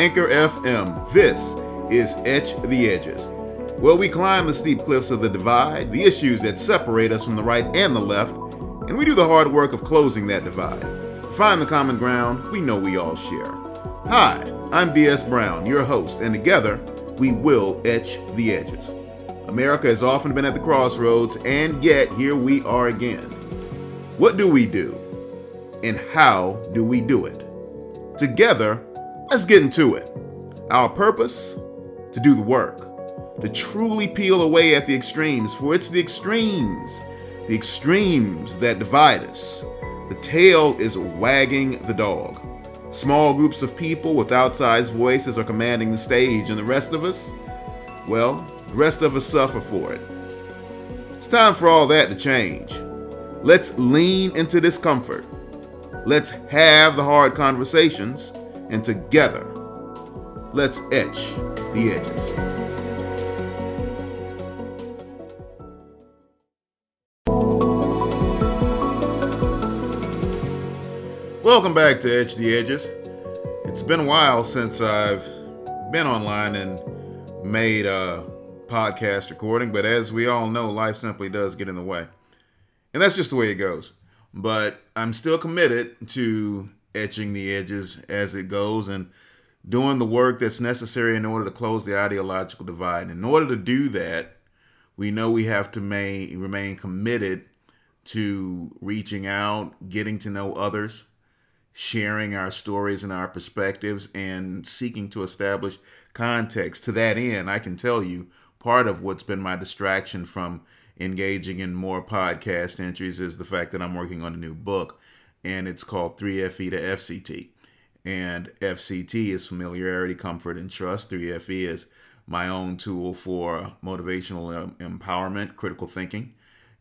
Anchor FM, this is Etch the Edges, where we climb the steep cliffs of the divide, the issues that separate us from the right and the left, and we do the hard work of closing that divide. Find the common ground we know we all share. Hi, I'm B.S. Brown, your host, and together we will etch the edges. America has often been at the crossroads, and yet here we are again. What do we do? And how do we do it? Together, let's get into it. Our purpose? To do the work. To truly peel away at the extremes, for it's the extremes, the extremes that divide us. The tail is wagging the dog. Small groups of people with outsized voices are commanding the stage, and the rest of us? Well, the rest of us suffer for it. It's time for all that to change. Let's lean into discomfort. Let's have the hard conversations, and together, let's etch the edges. Welcome back to Etch the Edges. It's been a while since I've been online and made a podcast recording, but as we all know, life simply does get in the way. And that's just the way it goes. But I'm still committed to etching the edges as it goes and doing the work that's necessary in order to close the ideological divide. And in order to do that, we know we have to may, remain committed to reaching out, getting to know others, sharing our stories and our perspectives, and seeking to establish context. To that end, I can tell you part of what's been my distraction from engaging in more podcast entries is the fact that I'm working on a new book, and it's called 3FE to FCT. And FCT is familiarity, comfort, and trust. 3FE is my own tool for motivational empowerment, critical thinking.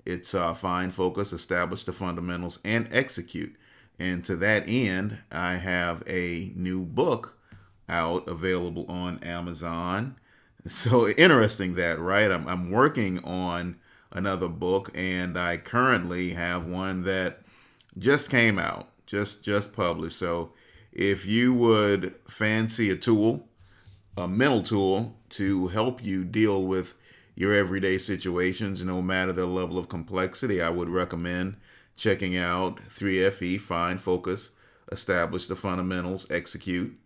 It's uh, find, focus, establish the fundamentals, and execute. And to that end, I have a new book out available on Amazon. So interesting that, right? I'm, I'm working on another book, and I currently have one that just came out, just just published. So if you would fancy a tool, a mental tool to help you deal with your everyday situations, no matter the level of complexity, I would recommend checking out 3FE, Find, Focus, Establish the Fundamentals, Execute,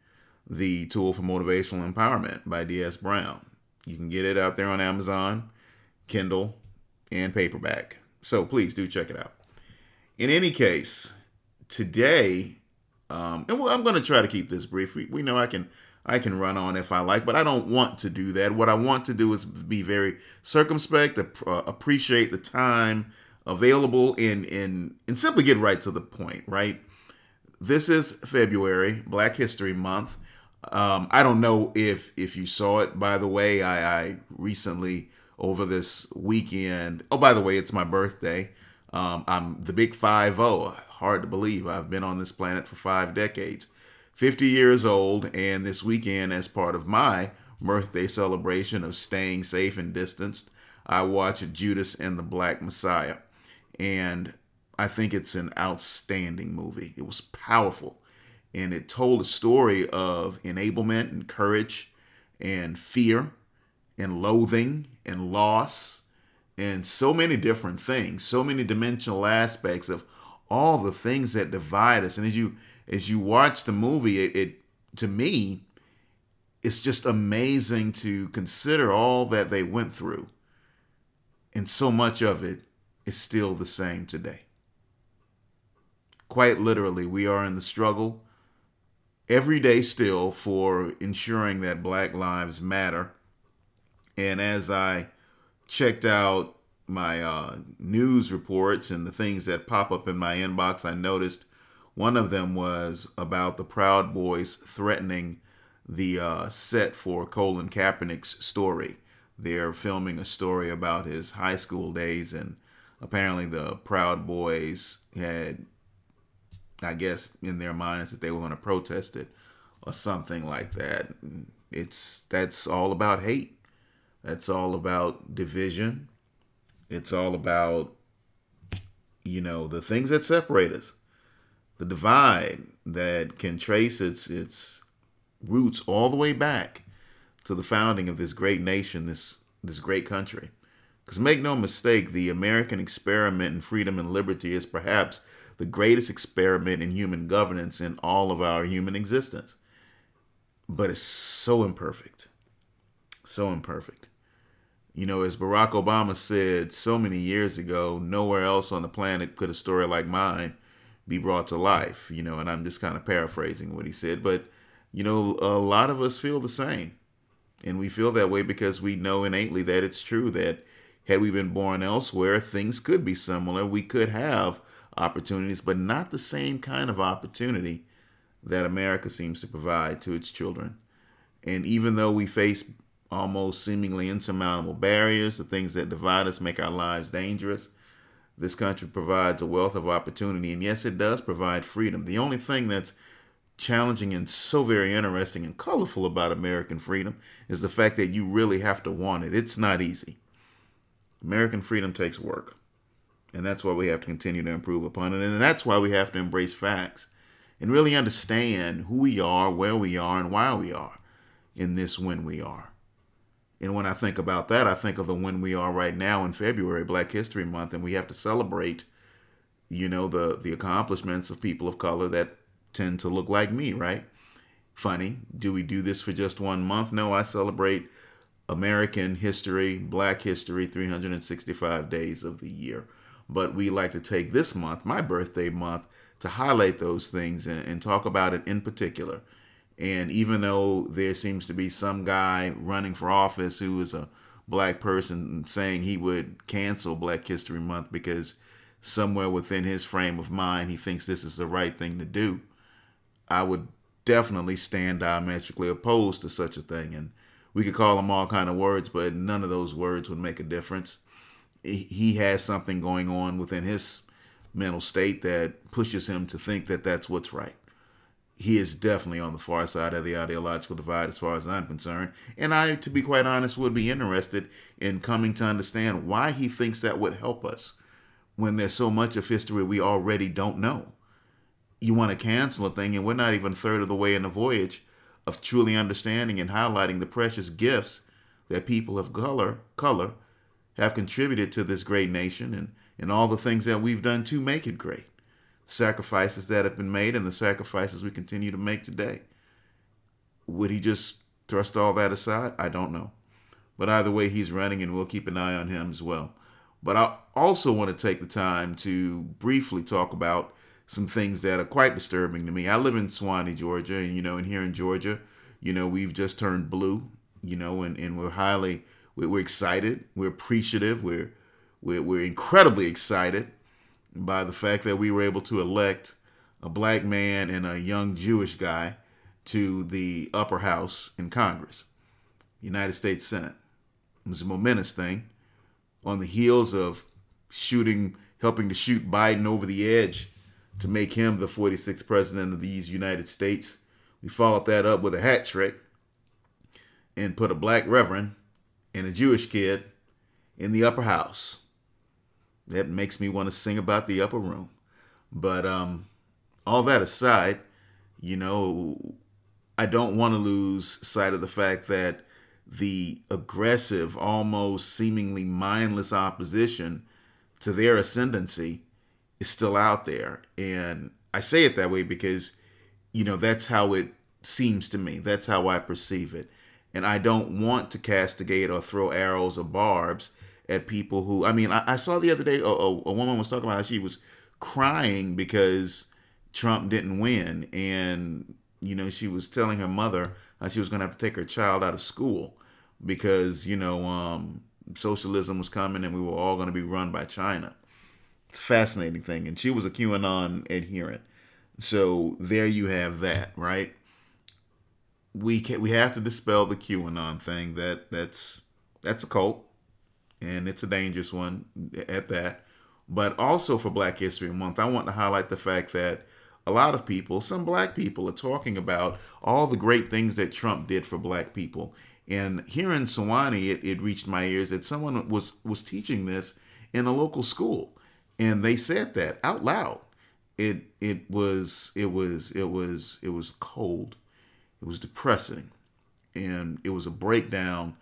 the Tool for Motivational Empowerment by D.S. Brown. You can get it out there on Amazon, Kindle, and paperback. So please do check it out. In any case, today, um, and I'm going to try to keep this brief. We, we know I can I can run on if I like, but I don't want to do that. What I want to do is be very circumspect, uh, appreciate the time available, and and and simply get right to the point. Right. This is February, Black History Month. Um, I don't know if if you saw it. By the way, I, I recently over this weekend. Oh, by the way, it's my birthday. Um, I'm the big five zero. Hard to believe I've been on this planet for five decades. 50 years old, and this weekend, as part of my birthday celebration of staying safe and distanced, I watched Judas and the Black Messiah. And I think it's an outstanding movie. It was powerful. And it told a story of enablement and courage and fear and loathing and loss and so many different things, so many dimensional aspects of all the things that divide us. And as you as you watch the movie, it, it to me, it's just amazing to consider all that they went through. And so much of it is still the same today. Quite literally, we are in the struggle every day still for ensuring that Black Lives Matter and as I checked out my uh, news reports and the things that pop up in my inbox, I noticed one of them was about the Proud Boys threatening the uh, set for Colin Kaepernick's story. They're filming a story about his high school days, and apparently the Proud Boys had, I guess, in their minds that they were going to protest it or something like that. It's that's all about hate. That's all about division. It's all about, you know, the things that separate us, the divide that can trace its its roots all the way back to the founding of this great nation, this this great country. Because make no mistake, the American experiment in freedom and liberty is perhaps the greatest experiment in human governance in all of our human existence. But it's so imperfect. So imperfect. You know, as Barack Obama said so many years ago, nowhere else on the planet could a story like mine be brought to life. You know, and I'm just kind of paraphrasing what he said. But, you know, a lot of us feel the same. And we feel that way because we know innately that it's true that had we been born elsewhere, things could be similar. We could have opportunities, but not the same kind of opportunity that America seems to provide to its children. And even though we face almost seemingly insurmountable barriers, the things that divide us make our lives dangerous, this country provides a wealth of opportunity. And yes, it does provide freedom. The only thing that's challenging and so very interesting and colorful about American freedom is the fact that you really have to want it. It's not easy. American freedom takes work. And that's why we have to continue to improve upon it. And that's why we have to embrace facts and really understand who we are, where we are, and why we are in this when we are. And when I think about that, I think of the when we are right now in February, Black History Month, and we have to celebrate, you know, the the accomplishments of people of color that tend to look like me, right? Funny. Do we do this for just one month? No, I celebrate American history, Black history, 365 days of the year. But we like to take this month, my birthday month, to highlight those things and, and talk about it in particular. And even though there seems to be some guy running for office who is a black person saying he would cancel Black History Month because somewhere within his frame of mind he thinks this is the right thing to do, I would definitely stand diametrically opposed to such a thing. And we could call them all kind of words, but none of those words would make a difference. He has something going on within his mental state that pushes him to think that that's what's right. He is definitely on the far side of the ideological divide as far as I'm concerned. And I, to be quite honest, would be interested in coming to understand why he thinks that would help us when there's so much of history we already don't know. You want to cancel a thing, and we're not even a third of the way in the voyage of truly understanding and highlighting the precious gifts that people of color color have contributed to this great nation and, and all the things that we've done to make it great. Sacrifices that have been made and the sacrifices we continue to make today. Would he just thrust all that aside? I don't know. But either way, he's running and we'll keep an eye on him as well. But I also want to take the time to briefly talk about some things that are quite disturbing to me. I live in Suwanee, Georgia, and you know, and here in Georgia, you know, we've just turned blue, you know, and, and we're highly we're, we're excited, we're appreciative, we're, we're we're incredibly excited by the fact that we were able to elect a black man and a young Jewish guy to the upper house in Congress, United States Senate. It was a momentous thing on the heels of shooting, helping to shoot Biden over the edge to make him the 46th president of these United States. We followed that up with a hat trick and put a black reverend and a Jewish kid in the upper house. That makes me want to sing about the upper room. But um, all that aside, you know, I don't want to lose sight of the fact that the aggressive, almost seemingly mindless opposition to their ascendancy is still out there. And I say it that way because, you know, that's how it seems to me. That's how I perceive it. And I don't want to castigate or throw arrows or barbs at people who, I mean, I, I saw the other day a, a, a woman was talking about how she was crying because Trump didn't win. And, you know, she was telling her mother how she was going to have to take her child out of school because, you know, um, socialism was coming and we were all going to be run by China. It's a fascinating thing. And she was a QAnon adherent. So there you have that, right? We can we have to dispel the QAnon thing. That that's that's a cult, and it's a dangerous one at that. But also for Black History Month, I want to highlight the fact that a lot of people, some black people, are talking about all the great things that Trump did for black people. And here in Suwanee, it, it reached my ears that someone was was teaching this in a local school and they said that out loud. It it was it was it was it was cold. It was depressing. And it was a breakdown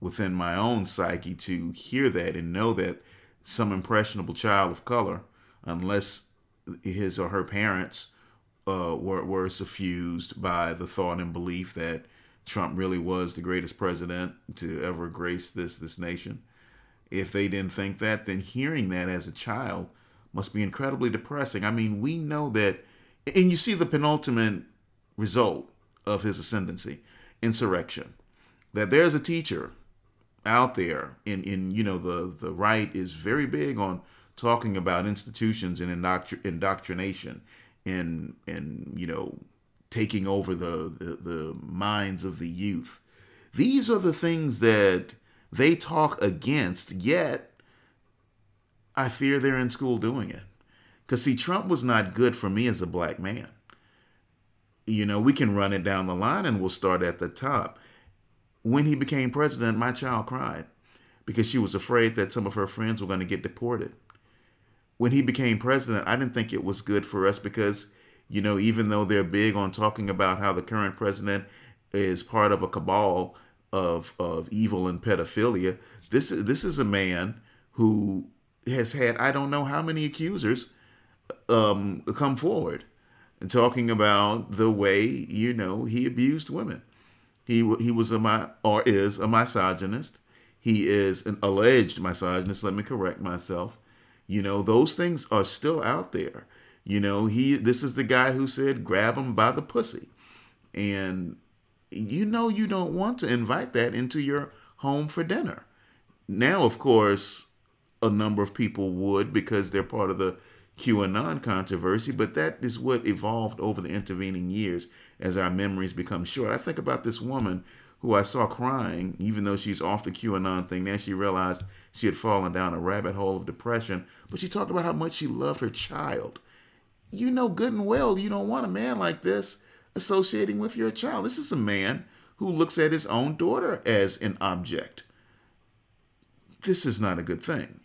within my own psyche to hear that and know that some impressionable child of color, unless his or her parents uh, were, were suffused by the thought and belief that Trump really was the greatest president to ever grace this this nation. If they didn't think that, then hearing that as a child must be incredibly depressing. I mean, we know that, and you see the penultimate result of his ascendancy, insurrection. That there's a teacher out there. In in you know the the right is very big on talking about institutions and indoctr- indoctrination and and you know taking over the, the the minds of the youth. These are the things that they talk against yet i fear they're in school doing it. Because see trump was not good for me as a black man. You know we can run it down the line and we'll start at the top when he became president, my child cried because she was afraid that some of her friends were going to get deported. When he became president, I didn't think it was good for us because, you know, even though they're big on talking about how the current president is part of a cabal of of evil and pedophilia, this this is a man who has had I don't know how many accusers um, come forward and talking about the way you know he abused women. He he was a my or is a misogynist. He is an alleged misogynist. Let me correct myself. You know those things are still out there. You know he this is the guy who said grab him by the pussy, and you know you don't want to invite that into your home for dinner. Now, of course, a number of people would because they're part of the QAnon controversy, but that is what evolved over the intervening years as our memories become short. I think about this woman who I saw crying, even though she's off the QAnon thing. Then she realized she had fallen down a rabbit hole of depression, but she talked about how much she loved her child. You know good and well you don't want a man like this associating with your child. This is a man who looks at his own daughter as an object. This is not a good thing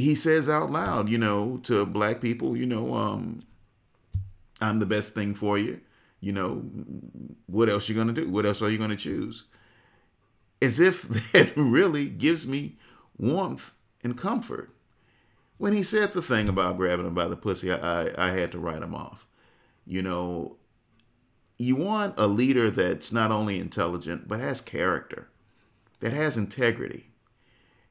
he says out loud, you know, to black people, you know, um, I'm the best thing for you. You know, what else you gonna do? What else are you gonna choose? As if that really gives me warmth and comfort. When he said the thing about grabbing him by the pussy, I, I, I had to write him off. You know, you want a leader that's not only intelligent, but has character, that has integrity,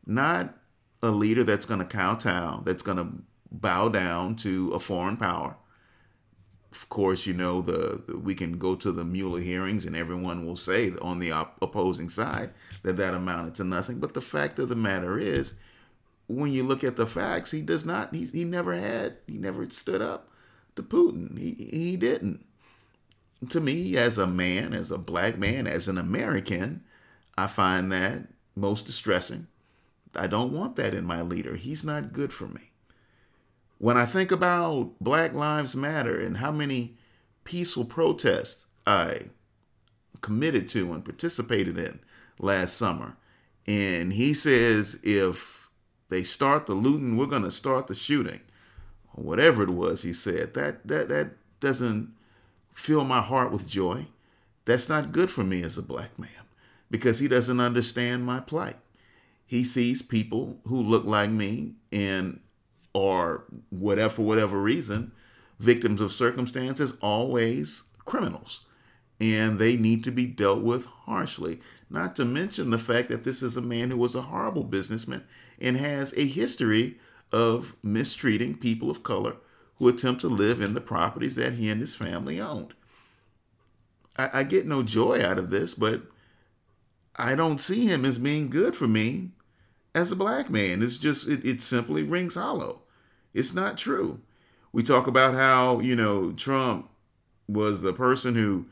not a leader that's going to kowtow, that's going to bow down to a foreign power. Of course, you know the, we can go to the Mueller hearings, and everyone will say on the op- opposing side that that amounted to nothing. But the fact of the matter is, when you look at the facts, he does not. He, he never had. He never stood up to Putin. He he didn't. To me, as a man, as a black man, as an American, I find that most distressing I don't want that in my leader. He's not good for me. When I think about Black Lives Matter and how many peaceful protests I committed to and participated in last summer, and he says if they start the looting, we're going to start the shooting, or whatever it was he said, that that that doesn't fill my heart with joy. That's not good for me as a black man because he doesn't understand my plight he sees people who look like me and are whatever for whatever reason victims of circumstances always criminals. And they need to be dealt with harshly. Not to mention the fact that this is a man who was a horrible businessman and has a history of mistreating people of color who attempt to live in the properties that he and his family owned. I, I get no joy out of this but I don't see him as being good for me as a black man. It's just it, it simply rings hollow. It's not true. We talk about how, you know, Trump was the person who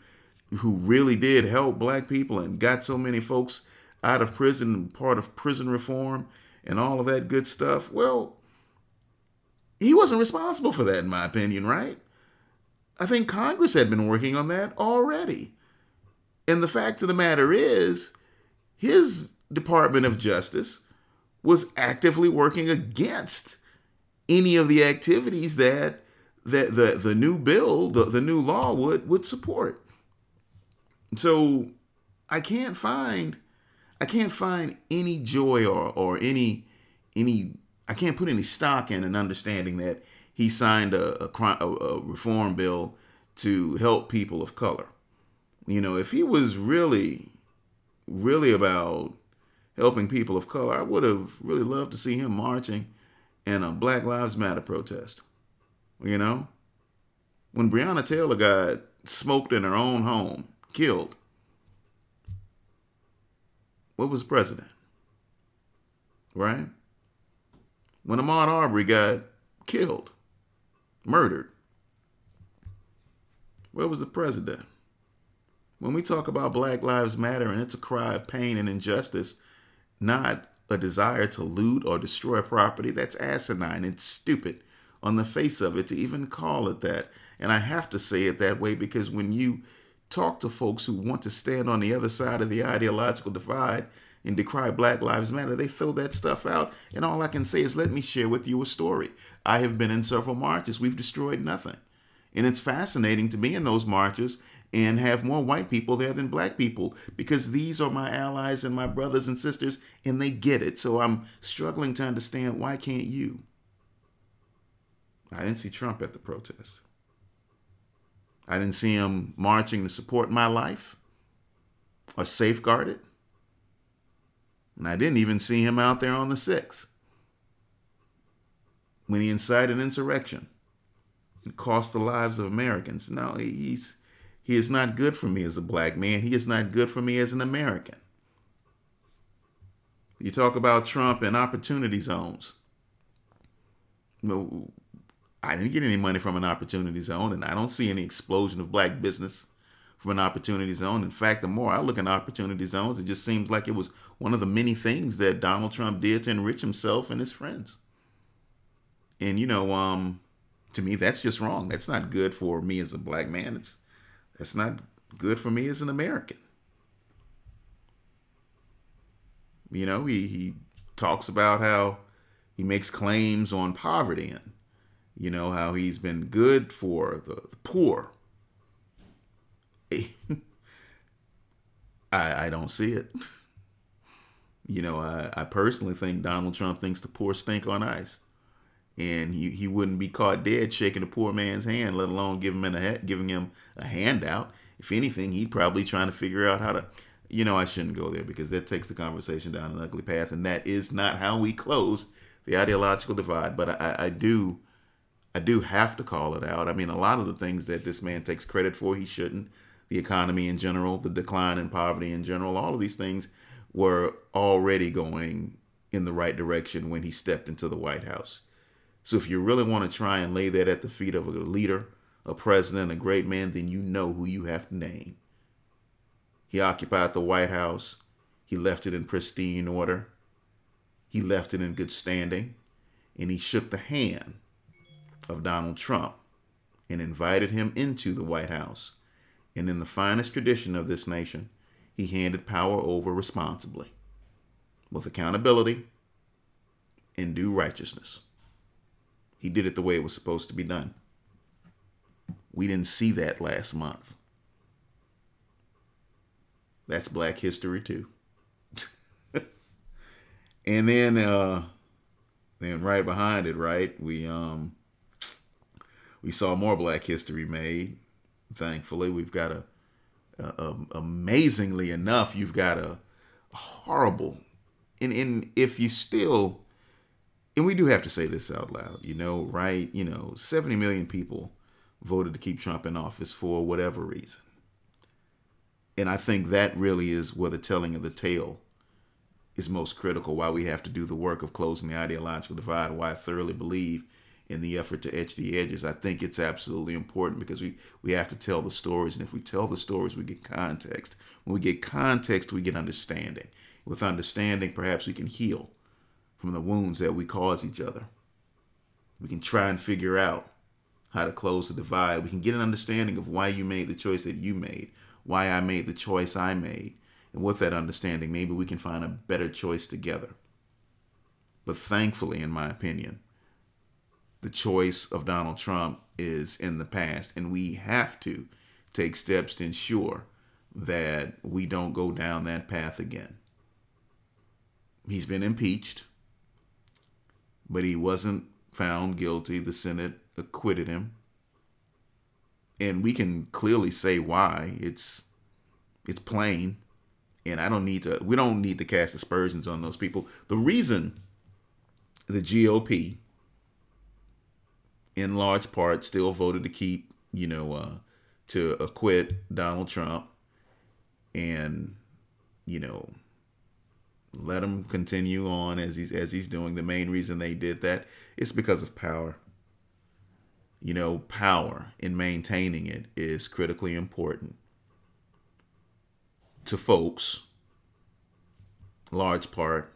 who really did help black people and got so many folks out of prison, part of prison reform and all of that good stuff. Well, he wasn't responsible for that in my opinion, right? I think Congress had been working on that already. And the fact of the matter is, his Department of Justice was actively working against any of the activities that that the, the new bill, the, the new law would would support. So I can't find I can't find any joy or or any any I can't put any stock in an understanding that he signed a, a, a, a reform bill to help people of color. You know, if he was really, really about helping people of color, I would have really loved to see him marching in a Black Lives Matter protest. You know, when Breonna Taylor got smoked in her own home, killed, what was the president? Right? When Ahmaud Arbery got killed, murdered, where was the president? When we talk about Black Lives Matter and it's a cry of pain and injustice, not a desire to loot or destroy property, that's asinine and stupid on the face of it to even call it that. And I have to say it that way because when you talk to folks who want to stand on the other side of the ideological divide and decry Black Lives Matter, they throw that stuff out. And all I can say is, let me share with you a story. I have been in several marches. We've destroyed nothing. And it's fascinating to be in those marches and have more white people there than black people because these are my allies and my brothers and sisters and they get it. So I'm struggling to understand why can't you? I didn't see Trump at the protest. I didn't see him marching to support my life or safeguard it. And I didn't even see him out there on the 6th when he incited insurrection cost the lives of Americans. No, he's he is not good for me as a black man. He is not good for me as an American. You talk about Trump and opportunity zones. No, I didn't get any money from an opportunity zone, and I don't see any explosion of black business from an opportunity zone. In fact, the more I look at opportunity zones, it just seems like it was one of the many things that Donald Trump did to enrich himself and his friends. And you know, um, to me, that's just wrong. That's not good for me as a black man. It's that's not good for me as an American. You know, he, he talks about how he makes claims on poverty and, you know, how he's been good for the, the poor I, I don't see it. You know, I, I personally think Donald Trump thinks the poor stink on ice. And he, he wouldn't be caught dead shaking a poor man's hand, let alone giving him a giving him a handout. If anything, he'd probably trying to figure out how to, you know, I shouldn't go there because that takes the conversation down an ugly path, and that is not how we close the ideological divide. But I, I do, I do have to call it out. I mean, a lot of the things that this man takes credit for, he shouldn't the economy in general, the decline in poverty in general, all of these things were already going in the right direction when he stepped into the White House. So if you really want to try and lay that at the feet of a leader, a president, a great man, then you know who you have to name. He occupied the White House. He left it in pristine order. He left it in good standing. And he shook the hand of Donald Trump and invited him into the White House and in the finest tradition of this nation, he handed power over responsibly, with accountability and due righteousness. He did it the way it was supposed to be done. We didn't see that last month. That's black history too. and then uh then right behind it, right, we um we saw more black history made Thankfully, we've got a, a, a amazingly enough, you've got a, a horrible, and and if you still, and we do have to say this out loud, you know, right? You know, 70 million people voted to keep Trump in office for whatever reason. And I think that really is where the telling of the tale is most critical, why we have to do the work of closing the ideological divide, why I thoroughly believe in the effort to etch the edges. I think it's absolutely important because we, we have to tell the stories. And if we tell the stories, we get context. When we get context, we get understanding. With understanding, perhaps we can heal from the wounds that we cause each other. We can try and figure out how to close the divide. We can get an understanding of why you made the choice that you made, why I made the choice I made. And with that understanding, maybe we can find a better choice together. But thankfully, in my opinion, the choice of Donald Trump is in the past, and we have to take steps to ensure that we don't go down that path again. He's been impeached, but he wasn't found guilty. The Senate acquitted him. And we can clearly say why. It's it's plain. And I don't need to we don't need to cast aspersions on those people. The reason the GOP in large part still voted to keep, you know, uh, to acquit Donald Trump and you know let him continue on as he's as he's doing. The main reason they did that is because of power. You know, power in maintaining it is critically important to folks, large part,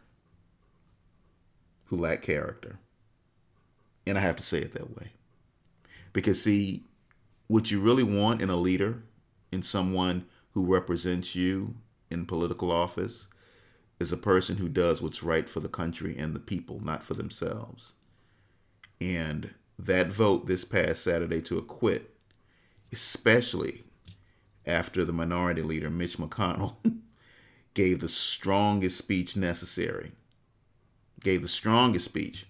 who lack character. And I have to say it that way. Because, see, what you really want in a leader, in someone who represents you in political office, is a person who does what's right for the country and the people, not for themselves. And that vote this past Saturday to acquit, especially after the minority leader, Mitch McConnell, gave the strongest speech necessary, gave the strongest speech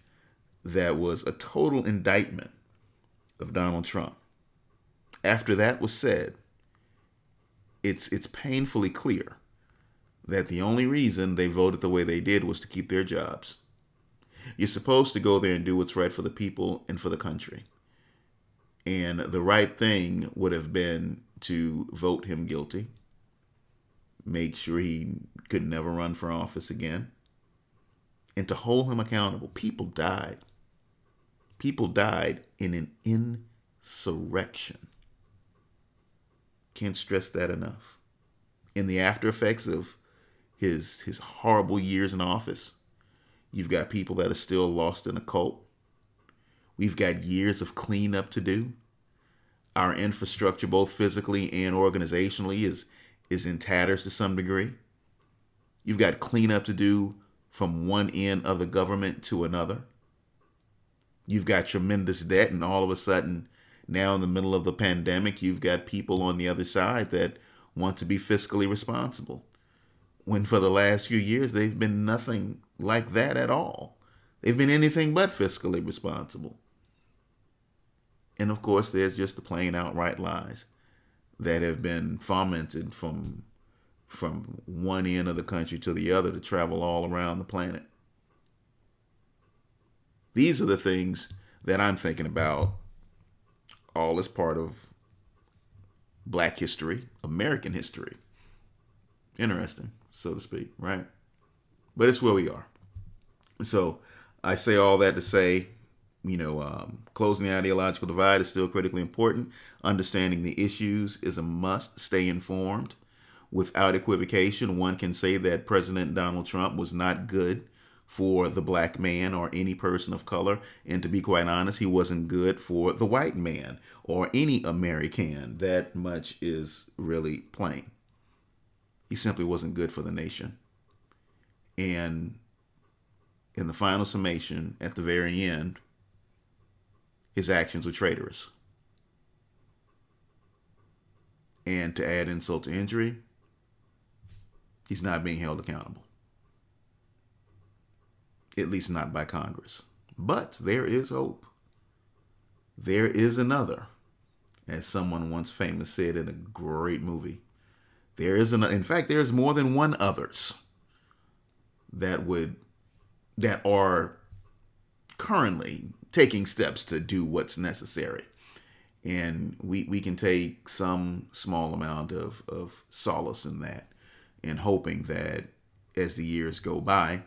that was a total indictment of Donald Trump. After that was said, it's it's painfully clear that the only reason they voted the way they did was to keep their jobs. You're supposed to go there and do what's right for the people and for the country. And the right thing would have been to vote him guilty, make sure he could never run for office again, and to hold him accountable. People died. People died in an insurrection. Can't stress that enough. In the after effects of his his horrible years in office, you've got people that are still lost in a cult. We've got years of cleanup to do. Our infrastructure, both physically and organizationally, is is in tatters to some degree. You've got cleanup to do from one end of the government to another. You've got tremendous debt, and all of a sudden, now in the middle of the pandemic, you've got people on the other side that want to be fiscally responsible. When for the last few years, they've been nothing like that at all. They've been anything but fiscally responsible. And of course, there's just the plain outright lies that have been fomented from from one end of the country to the other to travel all around the planet. These are the things that I'm thinking about all as part of black history, American history. Interesting, so to speak, right? But it's where we are. So I say all that to say, you know, um, closing the ideological divide is still critically important. Understanding the issues is a must. Stay informed. Without equivocation, one can say that President Donald Trump was not good for the black man or any person of color. And to be quite honest, he wasn't good for the white man or any American. That much is really plain. He simply wasn't good for the nation. And in the final summation, at the very end, his actions were traitorous. And to add insult to injury, he's not being held accountable at least not by Congress. But there is hope. There is another, as someone once famous said in a great movie. There is an, in fact, there's more than one others that would, that are currently taking steps to do what's necessary. And we, we can take some small amount of, of solace in that and hoping that as the years go by,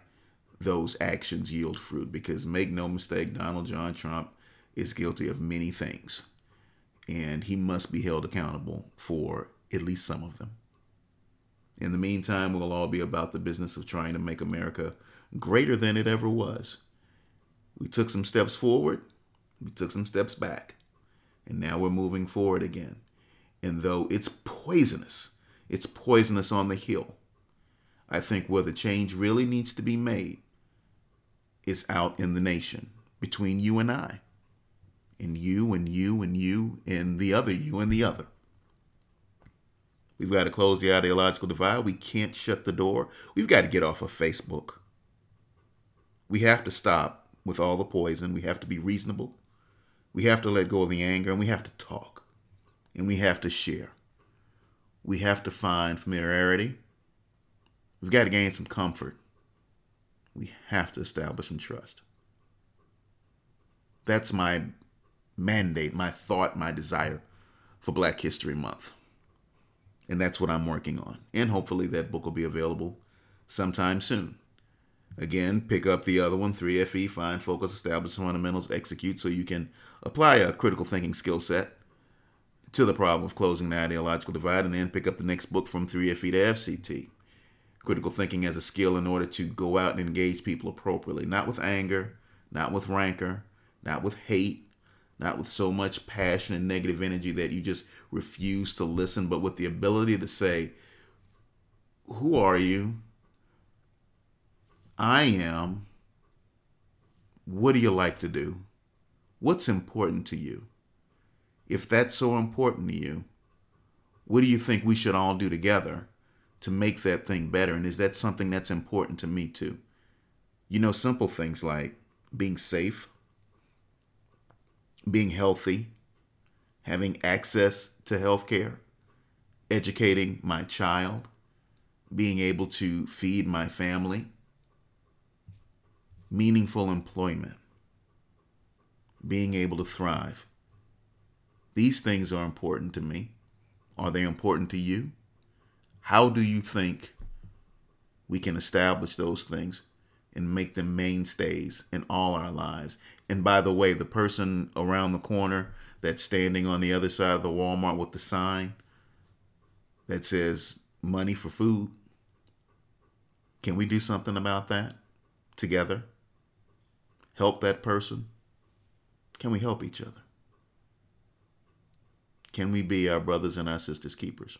those actions yield fruit. Because make no mistake, Donald John Trump is guilty of many things, and he must be held accountable for at least some of them. In the meantime, we'll all be about the business of trying to make America greater than it ever was. We took some steps forward, we took some steps back, and now we're moving forward again. And though it's poisonous, it's poisonous on the hill. I think where the change really needs to be made is out in the nation between you and I, and you and you and you and the other you and the other. We've got to close the ideological divide. We can't shut the door. We've got to get off of Facebook. We have to stop with all the poison. We have to be reasonable. We have to let go of the anger and we have to talk and we have to share. We have to find familiarity. We've got to gain some comfort. We have to establish some trust. That's my mandate, my thought, my desire for Black History Month. And that's what I'm working on. And hopefully that book will be available sometime soon. Again, pick up the other one, 3FE, Find, Focus, Establish Fundamentals, Execute, so you can apply a critical thinking skill set to the problem of closing the ideological divide, and then pick up the next book from 3FE to FCT. Critical thinking as a skill in order to go out and engage people appropriately, not with anger, not with rancor, not with hate, not with so much passion and negative energy that you just refuse to listen, but with the ability to say, Who are you? I am. What do you like to do? What's important to you? If that's so important to you, what do you think we should all do together to make that thing better? And is that something that's important to me too? You know, simple things like being safe, being healthy, having access to health care, educating my child, being able to feed my family, meaningful employment, being able to thrive. These things are important to me. Are they important to you? How do you think we can establish those things and make them mainstays in all our lives? And by the way, the person around the corner that's standing on the other side of the Walmart with the sign that says money for food, can we do something about that together? Help that person? Can we help each other? Can we be our brothers and our sisters' keepers?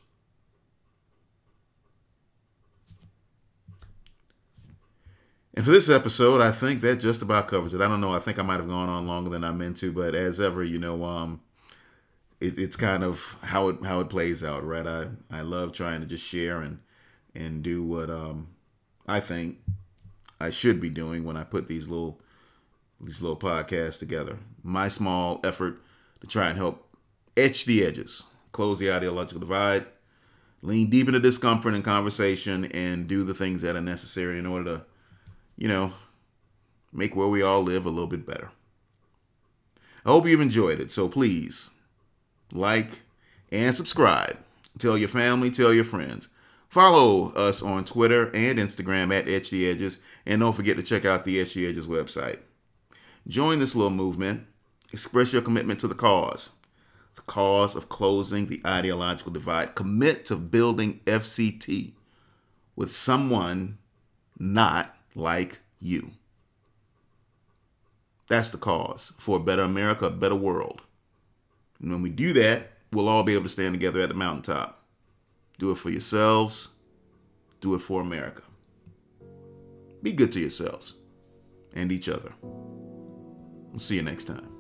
And for this episode, I think that just about covers it. I don't know. I think I might have gone on longer than I meant to, but as ever, you know, um, it, it's kind of how it how it plays out, right? I I love trying to just share and and do what um I think I should be doing when I put these little these little podcasts together. My small effort to try and help etch the edges, close the ideological divide, lean deep into discomfort and conversation, and do the things that are necessary in order to, you know, make where we all live a little bit better. I hope you've enjoyed it. So please like and subscribe. Tell your family, tell your friends. Follow us on Twitter and Instagram at Etch the Edges, and don't forget to check out the Etch the Edges website. Join this little movement. Express your commitment to the cause the cause of closing the ideological divide. Commit to building FCT with someone not like you. That's the cause for a better America, a better world. And when we do that, we'll all be able to stand together at the mountaintop. Do it for yourselves, do it for America. Be good to yourselves and each other. We'll see you next time.